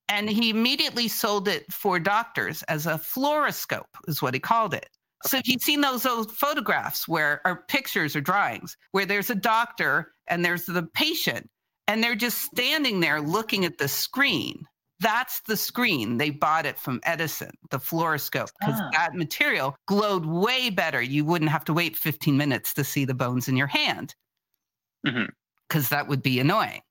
And he immediately sold it for doctors as a fluoroscope, is what he called it. So if you've seen those, old photographs where or pictures or drawings where there's a doctor and there's the patient and they're just standing there looking at the screen. That's the screen. They bought it from Edison, the fluoroscope, because ah. that material glowed way better. You wouldn't have to wait 15 minutes to see the bones in your hand because mm-hmm. that would be annoying.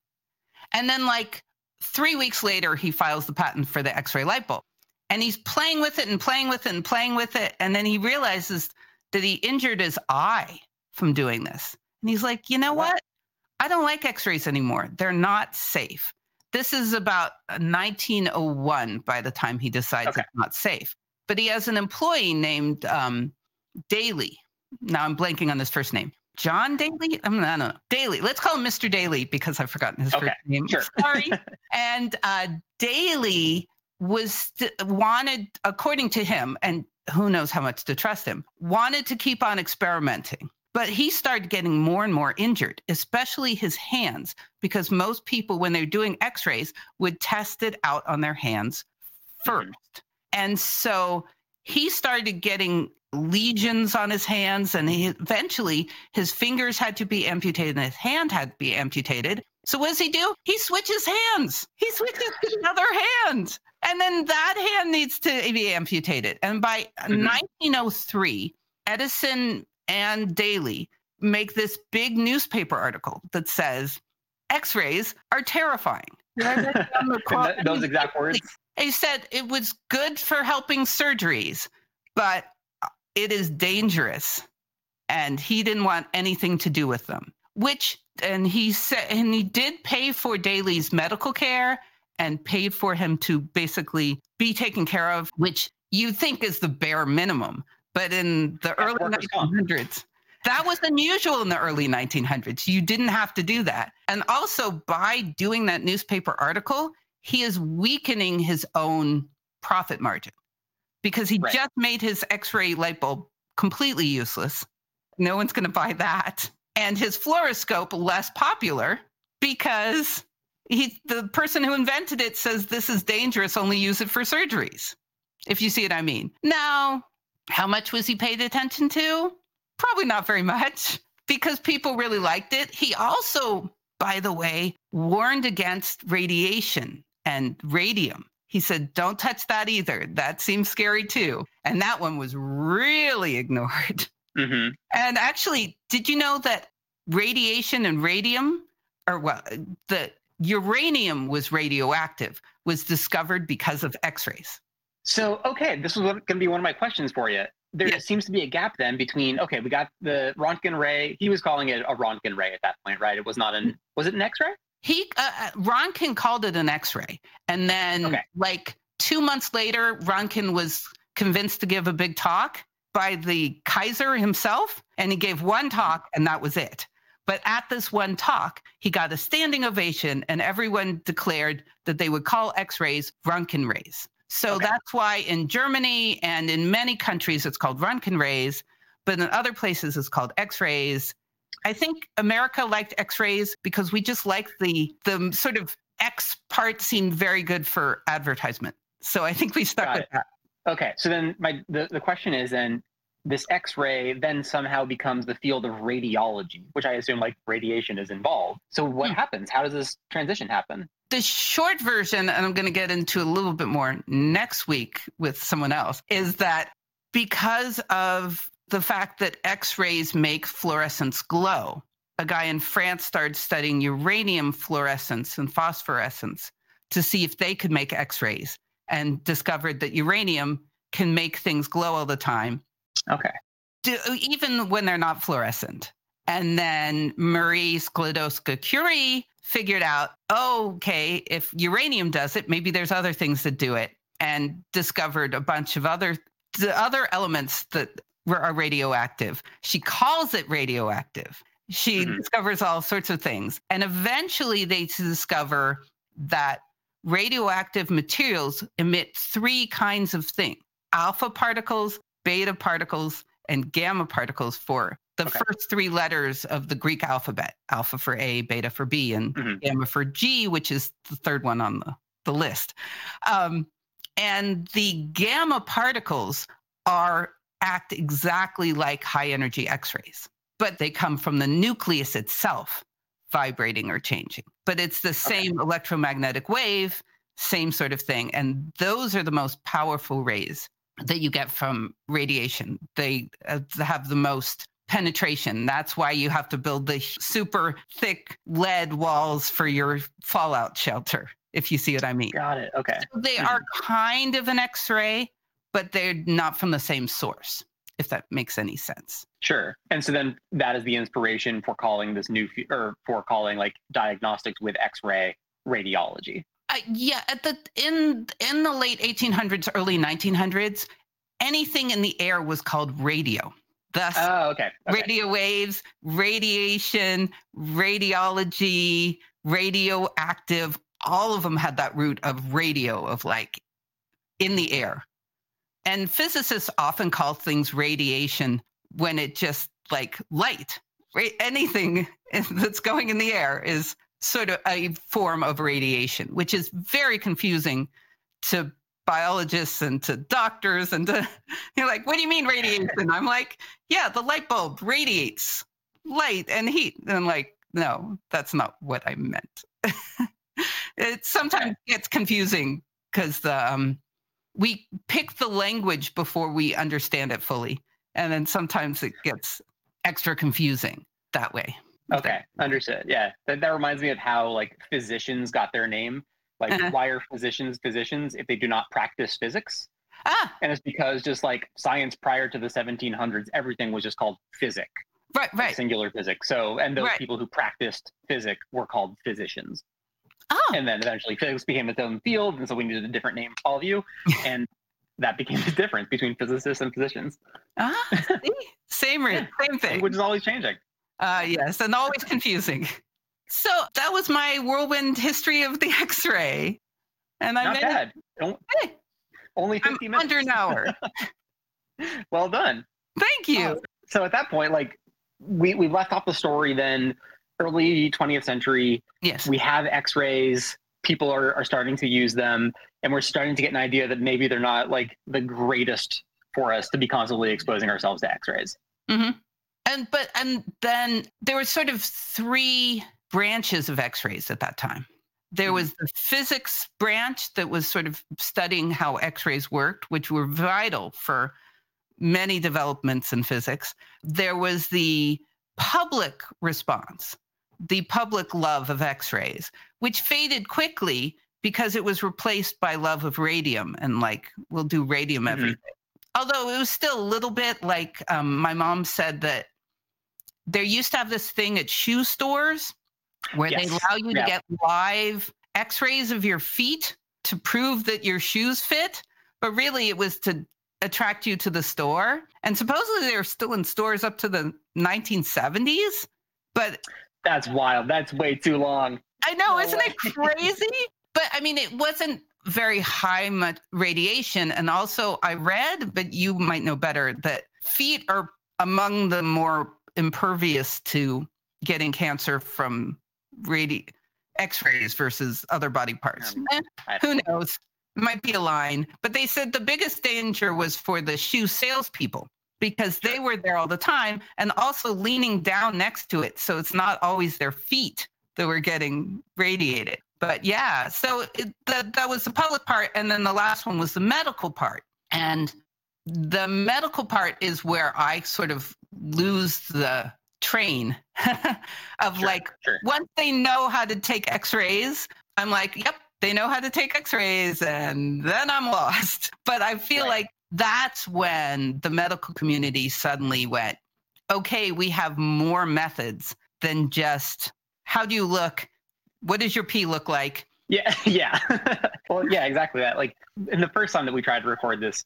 And then, like three weeks later, he files the patent for the X ray light bulb. And he's playing with it and playing with it and playing with it. And then he realizes that he injured his eye from doing this. And he's like, you know what? what? I don't like x rays anymore. They're not safe. This is about 1901 by the time he decides okay. it's not safe. But he has an employee named um, Daly. Now I'm blanking on his first name. John Daly? I, mean, I don't know. Daly. Let's call him Mr. Daly because I've forgotten his okay, first name. Sure. Sorry. and uh, Daly was st- wanted, according to him, and who knows how much to trust him, wanted to keep on experimenting. But he started getting more and more injured, especially his hands, because most people, when they're doing x rays, would test it out on their hands 1st mm-hmm. And so he started getting lesions on his hands and he, eventually his fingers had to be amputated and his hand had to be amputated so what does he do he switches hands he switches to another hand And then that hand needs to be amputated. And by mm-hmm. 1903, Edison and Daly make this big newspaper article that says X rays are terrifying. Those exact words. He said it was good for helping surgeries, but it is dangerous. And he didn't want anything to do with them, which, and he said, and he did pay for Daly's medical care and paid for him to basically be taken care of, which you think is the bare minimum. But in the early 1900s, that was unusual in the early 1900s. You didn't have to do that. And also, by doing that newspaper article, he is weakening his own profit margin because he right. just made his X ray light bulb completely useless. No one's going to buy that. And his fluoroscope less popular because he, the person who invented it says this is dangerous, only use it for surgeries. If you see what I mean. Now, how much was he paid attention to? Probably not very much because people really liked it. He also, by the way, warned against radiation and radium. He said, don't touch that either. That seems scary too. And that one was really ignored. Mm-hmm. And actually, did you know that radiation and radium, or well, the uranium was radioactive, was discovered because of X rays? So, okay, this was going to be one of my questions for you. There yes. seems to be a gap then between, okay, we got the Rontgen ray. He was calling it a Rontgen ray at that point, right? It was not an, was it an X ray? He uh, uh, Rontgen called it an X-ray, and then okay. like two months later, Rontgen was convinced to give a big talk by the Kaiser himself, and he gave one talk, and that was it. But at this one talk, he got a standing ovation, and everyone declared that they would call X-rays Röntgen rays. So okay. that's why in Germany and in many countries it's called Röntgen rays, but in other places it's called X-rays. I think America liked X-rays because we just liked the the sort of X part seemed very good for advertisement. So I think we stuck Got with it. that. Okay, so then my the, the question is then this X-ray then somehow becomes the field of radiology, which I assume like radiation is involved. So what hmm. happens? How does this transition happen? The short version, and I'm going to get into a little bit more next week with someone else, is that because of the fact that X rays make fluorescence glow. A guy in France started studying uranium fluorescence and phosphorescence to see if they could make X rays and discovered that uranium can make things glow all the time. Okay. Do, even when they're not fluorescent. And then Marie Sklodowska Curie figured out, oh, okay, if uranium does it, maybe there's other things that do it, and discovered a bunch of other the other elements that are radioactive. She calls it radioactive. She mm-hmm. discovers all sorts of things. And eventually they discover that radioactive materials emit three kinds of things alpha particles, beta particles, and gamma particles for the okay. first three letters of the Greek alphabet alpha for A, beta for B, and mm-hmm. gamma for G, which is the third one on the, the list. Um, and the gamma particles are act exactly like high energy X rays, but they come from the nucleus itself vibrating or changing. But it's the same okay. electromagnetic wave, same sort of thing. And those are the most powerful rays that you get from radiation. They uh, have the most penetration. That's why you have to build the super thick lead walls for your fallout shelter, if you see what I mean. Got it. Okay. So they mm-hmm. are kind of an X ray, but they're not from the same source, if that makes any sense. Sure. And so then that is the inspiration for calling this new, or for calling like diagnostics with X-ray radiology. Uh, yeah, at the in in the late 1800s, early 1900s, anything in the air was called radio. Thus, oh, okay. okay. radio waves, radiation, radiology, radioactive. All of them had that root of radio, of like in the air. And physicists often call things radiation when it just like light, right? Anything that's going in the air is sort of a form of radiation, which is very confusing to biologists and to doctors and to you're like, what do you mean radiation? I'm like, yeah, the light bulb radiates light and heat. And I'm like, no, that's not what I meant. it sometimes gets confusing because the um, we pick the language before we understand it fully, and then sometimes it gets extra confusing that way. Okay, understood. Yeah, that, that reminds me of how like physicians got their name. Like, uh-huh. why are physicians physicians if they do not practice physics? Ah. And it's because just like science prior to the 1700s, everything was just called physic. Right, right. Like singular physics. So, and those right. people who practiced physics were called physicians. Oh. And then eventually physics became its own field. And so we needed a different name for all of you. and that became the difference between physicists and physicians. Ah, same, same thing. Which is always changing. Uh, yes, and always confusing. So that was my whirlwind history of the X-ray, and I not bad. Don't, hey, only 50 I'm minutes. Under an hour. well done. Thank you. Uh, so at that point, like we we left off the story then early 20th century. Yes. We have X-rays. People are, are starting to use them, and we're starting to get an idea that maybe they're not like the greatest for us to be constantly exposing ourselves to X-rays. Mm-hmm. And but and then there were sort of three branches of X-rays at that time. There mm-hmm. was the physics branch that was sort of studying how X rays worked, which were vital for many developments in physics. There was the public response, the public love of X rays, which faded quickly because it was replaced by love of radium and like, we'll do radium mm-hmm. everything. Although it was still a little bit like um, my mom said that there used to have this thing at shoe stores where yes. they allow you yeah. to get live x-rays of your feet to prove that your shoes fit but really it was to attract you to the store and supposedly they're still in stores up to the 1970s but that's wild that's way too long i know no isn't way. it crazy but i mean it wasn't very high radiation and also i read but you might know better that feet are among the more impervious to getting cancer from radi- x-rays versus other body parts. Eh, who knows? Might be a line. But they said the biggest danger was for the shoe salespeople because they were there all the time and also leaning down next to it. So it's not always their feet that were getting radiated. But yeah, so it, that, that was the public part. And then the last one was the medical part. And the medical part is where I sort of lose the train of sure, like sure. once they know how to take x-rays i'm like yep they know how to take x-rays and then i'm lost but i feel right. like that's when the medical community suddenly went okay we have more methods than just how do you look what does your pee look like yeah yeah well yeah exactly that like in the first time that we tried to record this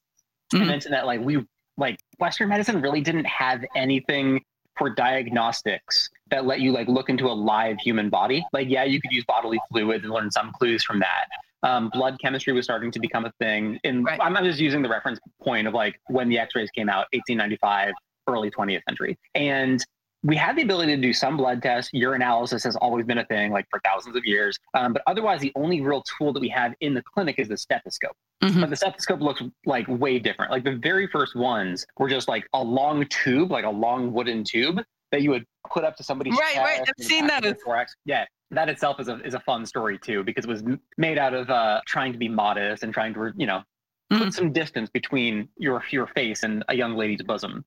mm-hmm. i mentioned that like we like western medicine really didn't have anything for diagnostics that let you like look into a live human body. Like, yeah, you could use bodily fluids and learn some clues from that. Um, blood chemistry was starting to become a thing. And right. I'm, just using the reference point of like when the X-rays came out, 1895, early 20th century, and we had the ability to do some blood tests. Urinalysis has always been a thing, like for thousands of years. Um, but otherwise, the only real tool that we have in the clinic is the stethoscope. Mm-hmm. But the stethoscope looks like way different. Like the very first ones were just like a long tube, like a long wooden tube that you would put up to somebody's right, right. I've seen that. Yeah, that itself is a is a fun story too because it was made out of uh, trying to be modest and trying to you know mm-hmm. put some distance between your your face and a young lady's bosom.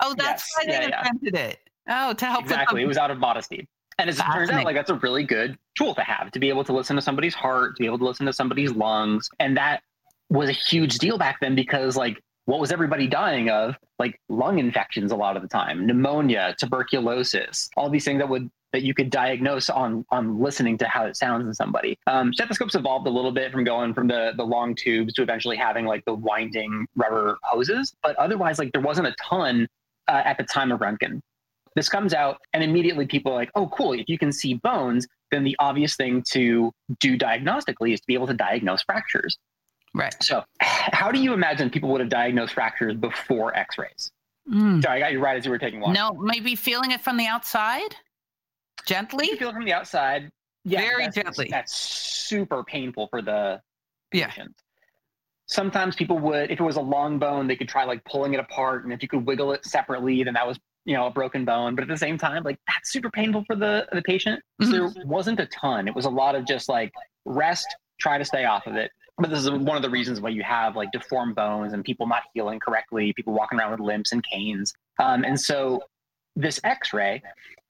Oh, that's yes. why they yeah, invented yeah. it. Oh, to help. Exactly, it was out of modesty. And as it turns out, like that's a really good tool to have to be able to listen to somebody's heart, to be able to listen to somebody's lungs, and that was a huge deal back then because like what was everybody dying of? Like lung infections a lot of the time, pneumonia, tuberculosis, all these things that would that you could diagnose on on listening to how it sounds in somebody. Um, stethoscopes evolved a little bit from going from the the long tubes to eventually having like the winding rubber hoses, but otherwise like there wasn't a ton uh, at the time of Röntgen. This comes out, and immediately people are like, oh, cool. If you can see bones, then the obvious thing to do diagnostically is to be able to diagnose fractures. Right. So, how do you imagine people would have diagnosed fractures before x rays? Mm. Sorry, I got you right as you were taking one. No, maybe feeling it from the outside gently. You feel it from the outside. Yeah, very that's, gently. That's super painful for the yeah. Sometimes people would, if it was a long bone, they could try like pulling it apart, and if you could wiggle it separately, then that was you know a broken bone but at the same time like that's super painful for the the patient mm-hmm. so there wasn't a ton it was a lot of just like rest try to stay off of it But this is one of the reasons why you have like deformed bones and people not healing correctly, people walking around with limps and canes. Um, and so this X-ray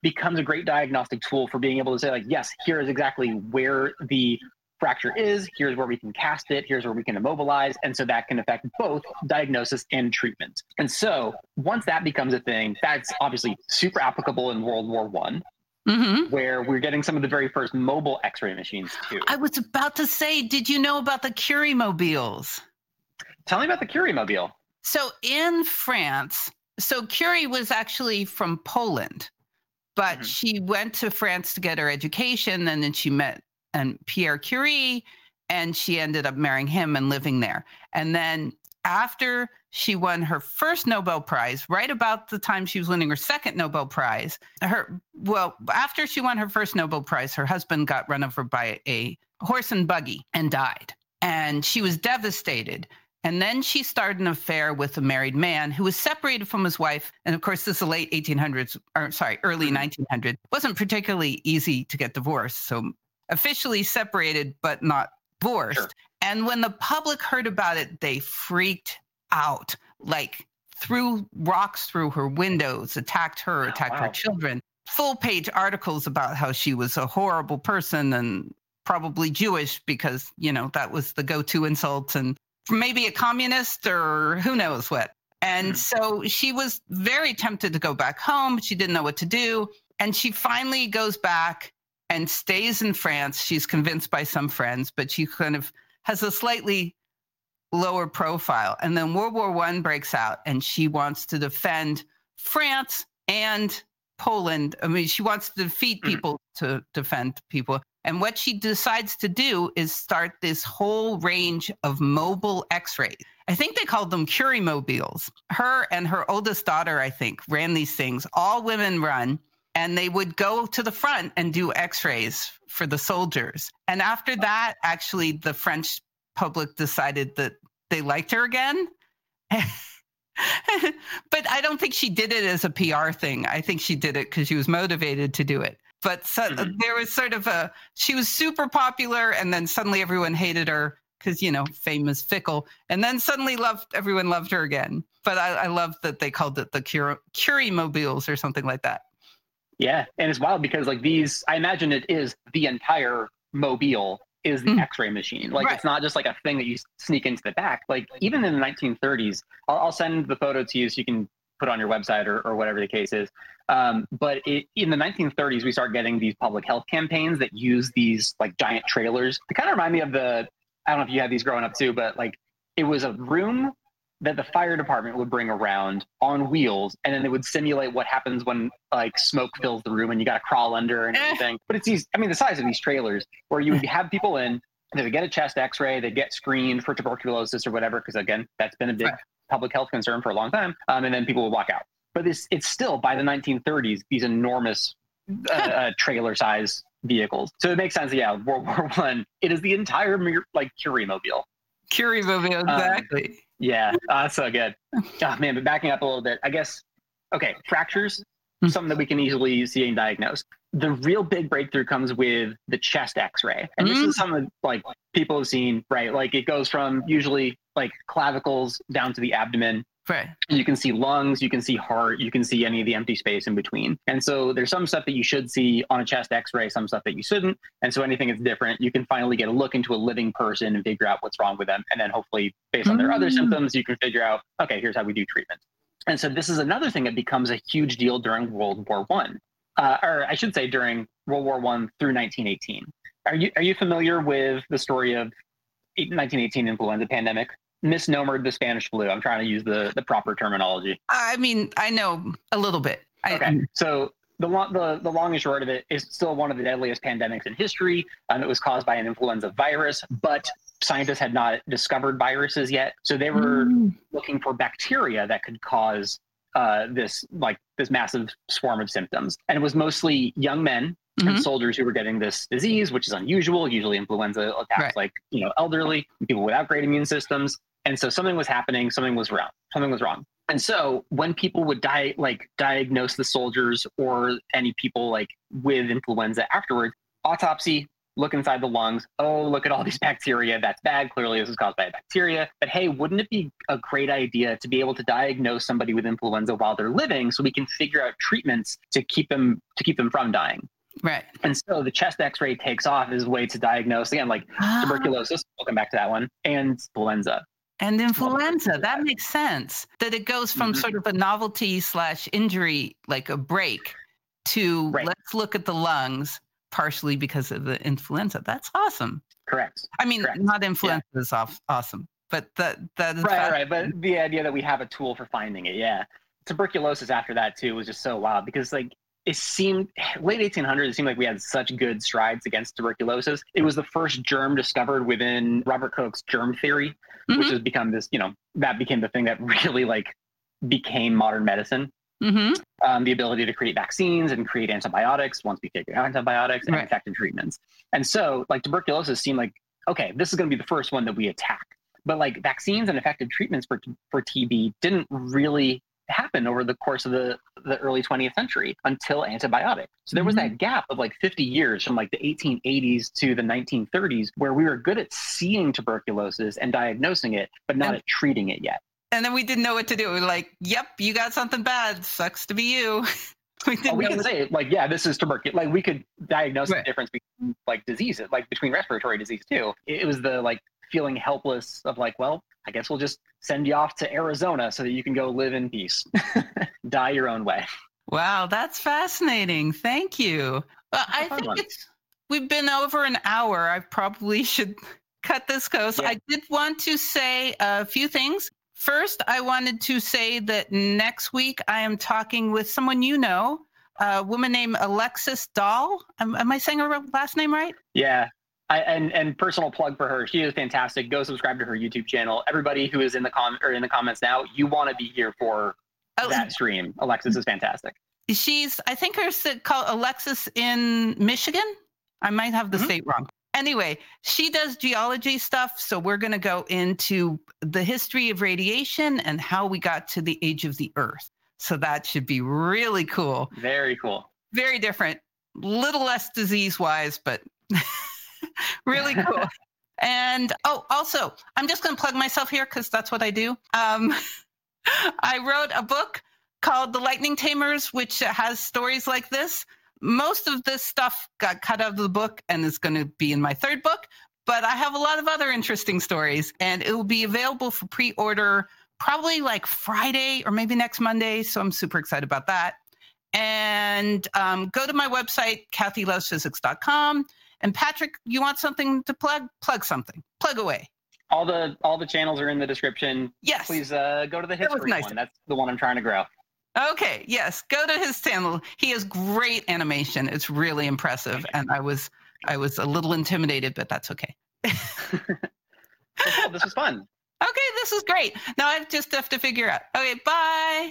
becomes a great diagnostic tool for being able to say like, yes, here is exactly where the fracture is. Here's where we can cast it. Here's where we can immobilize. And so that can affect both diagnosis and treatment. And so once that becomes a thing, that's obviously super applicable in World War One. Mm-hmm. Where we're getting some of the very first mobile X-ray machines too. I was about to say, did you know about the Curie mobiles? Tell me about the Curie mobile. So in France, so Curie was actually from Poland, but mm-hmm. she went to France to get her education, and then she met and Pierre Curie, and she ended up marrying him and living there. And then after she won her first Nobel Prize, right about the time she was winning her second Nobel Prize, her well, after she won her first Nobel Prize, her husband got run over by a horse and buggy and died. And she was devastated. And then she started an affair with a married man who was separated from his wife. And of course, this is the late 1800s, or sorry, early 1900s. Mm-hmm. wasn't particularly easy to get divorced. So officially separated but not divorced. Sure. And when the public heard about it, they freaked out, like threw rocks through her windows, attacked her, oh, attacked wow. her children. Full page articles about how she was a horrible person and probably Jewish because, you know, that was the go to insult and maybe a communist or who knows what. And mm. so she was very tempted to go back home. She didn't know what to do. And she finally goes back and stays in France. She's convinced by some friends, but she kind of has a slightly lower profile. And then World War One breaks out, and she wants to defend France and Poland. I mean, she wants to defeat mm-hmm. people to defend people. And what she decides to do is start this whole range of mobile x rays. I think they called them Curie mobiles. Her and her oldest daughter, I think, ran these things. All women run and they would go to the front and do x-rays for the soldiers and after that actually the french public decided that they liked her again. But i don't think she did it as a pr thing. I think she did it because she was motivated to do it. But so, mm-hmm. there was sort of a she was super popular and then suddenly everyone hated her because you know famous fickle. And then suddenly loved everyone loved her again. But i, I love that they called it the curie mobiles or something like that. Yeah, and it's wild because like these, I imagine it is the entire mobile is the mm. X-ray machine. Like right. it's not just like a thing that you sneak into the back. Like even in the 1930s, I'll, I'll send the photo to you so you can put on your website or, or whatever the case is. Um, but it, in the 1930s, we start getting these public health campaigns that use these like giant trailers. They kind of remind me of the I don't know if you had these growing up too, but like it was a room that the fire department would bring around on wheels and then they would simulate what happens when like smoke fills the room and you got to crawl under and eh. everything. But it's these i mean the size of these trailers where you would have people in they would get a chest x-ray they get screened for tuberculosis or whatever because again that's been a big public health concern for a long time um, and then people would walk out. But this it's still by the 1930s these enormous uh, uh, trailer size vehicles. So it makes sense yeah world war one it is the entire like curie mobile curie mobile um, exactly um, yeah, uh, so good. Oh, man, but backing up a little bit, I guess, okay, fractures, mm-hmm. something that we can easily see and diagnose. The real big breakthrough comes with the chest x ray. And mm-hmm. this is hmm. something like people have seen, right? Like it goes from usually like clavicles down to the abdomen. Right. You can see lungs, you can see heart, you can see any of the empty space in between. And so there's some stuff that you should see on a chest x-ray, some stuff that you shouldn't. And so anything that's different, you can finally get a look into a living person and figure out what's wrong with them. And then hopefully based on their mm. other symptoms, you can figure out, okay, here's how we do treatment. And so this is another thing that becomes a huge deal during World War One. Uh, or I should say during World War One through 1918. Are you are you familiar with the story of 1918 influenza pandemic? Misnomered the Spanish flu. I'm trying to use the the proper terminology. I mean, I know a little bit. Okay, so the long the, the long and short of it is still one of the deadliest pandemics in history. Um, it was caused by an influenza virus, but scientists had not discovered viruses yet, so they were mm. looking for bacteria that could cause uh, this like this massive swarm of symptoms, and it was mostly young men Mm-hmm. and soldiers who were getting this disease, which is unusual. Usually, influenza attacks right. like you know elderly people without great immune systems. And so something was happening, something was wrong, something was wrong. And so when people would die, like diagnose the soldiers or any people like with influenza afterwards, autopsy look inside the lungs. Oh, look at all these bacteria. That's bad. Clearly, this is caused by a bacteria. But hey, wouldn't it be a great idea to be able to diagnose somebody with influenza while they're living, so we can figure out treatments to keep them to keep them from dying? Right. And so the chest X-ray takes off as a way to diagnose again, like ah. tuberculosis. We'll come back to that one, and influenza. And influenza, that makes sense. That it goes from mm-hmm. sort of a novelty slash injury, like a break, to right. let's look at the lungs partially because of the influenza. That's awesome. Correct. I mean, Correct. not influenza yeah. is off, awesome, but that that is right, right. But the idea that we have a tool for finding it, yeah. Tuberculosis after that too was just so wild because like it seemed late 1800s it seemed like we had such good strides against tuberculosis it was the first germ discovered within robert koch's germ theory mm-hmm. which has become this you know that became the thing that really like became modern medicine Mm-hmm. Um, the ability to create vaccines and create antibiotics once we figure out antibiotics and right. effective treatments. And so, like tuberculosis seemed like okay, this is going to be the first one that we attack. But like vaccines and effective treatments for for TB didn't really happen over the course of the, the early 20th century until antibiotics. So there was mm-hmm. that gap of like 50 years from like the 1880s to the 1930s where we were good at seeing tuberculosis and diagnosing it, but not and, at treating it yet and then we didn't know what to do. We were like, "Yep, you got something bad. Sucks to be you." we didn't. Oh, we can say like, "Yeah, this is tuberculosis." Like we could diagnose right. the difference between like diseases, like between respiratory disease too. It was the like feeling helpless of like, well, I guess we'll just send you off to Arizona so that you can go live in peace, die your own way. Wow, that's fascinating. Thank you. Well, I think one. it's we've been over an hour. I probably should cut this close. Yeah. I did want to say a few things. First, I wanted to say that next week I am talking with someone you know, a woman named Alexis Dahl. Am, am I saying her last name right? Yeah. I, and and personal plug for her. She is fantastic. Go subscribe to her YouTube channel. Everybody who is in the com or in the comments now, you want to be here for oh, that stream. Alexis is fantastic. She's I think her called Alexis in Michigan. I might have the mm-hmm. state wrong anyway, she does geology stuff. So we're going to go into the history of radiation and how we got to the age of the Earth. So that should be really cool. Very cool. Very different. Little less disease wise, but really cool. and oh, also, I'm just going to plug myself here because that's what I do. Um, I wrote a book called The Lightning Tamers, which has stories like this most of this stuff got cut out of the book and is going to be in my third book, but I have a lot of other interesting stories and it will be available for pre order probably like Friday or maybe next Monday. So I'm super excited about that. And um, go to my website, kathylovesphysics.com. And Patrick, you want something to plug? Plug something. Plug away. All the all the channels are in the description. Yes. Please uh, go to the history nice. one. That's the one I'm trying to grow. Okay, yes, go to his channel. He has great animation. It's really impressive, and I was I was a little intimidated, but that's okay. this was fun. Okay, this is great. Now I just have to figure out. Okay, bye.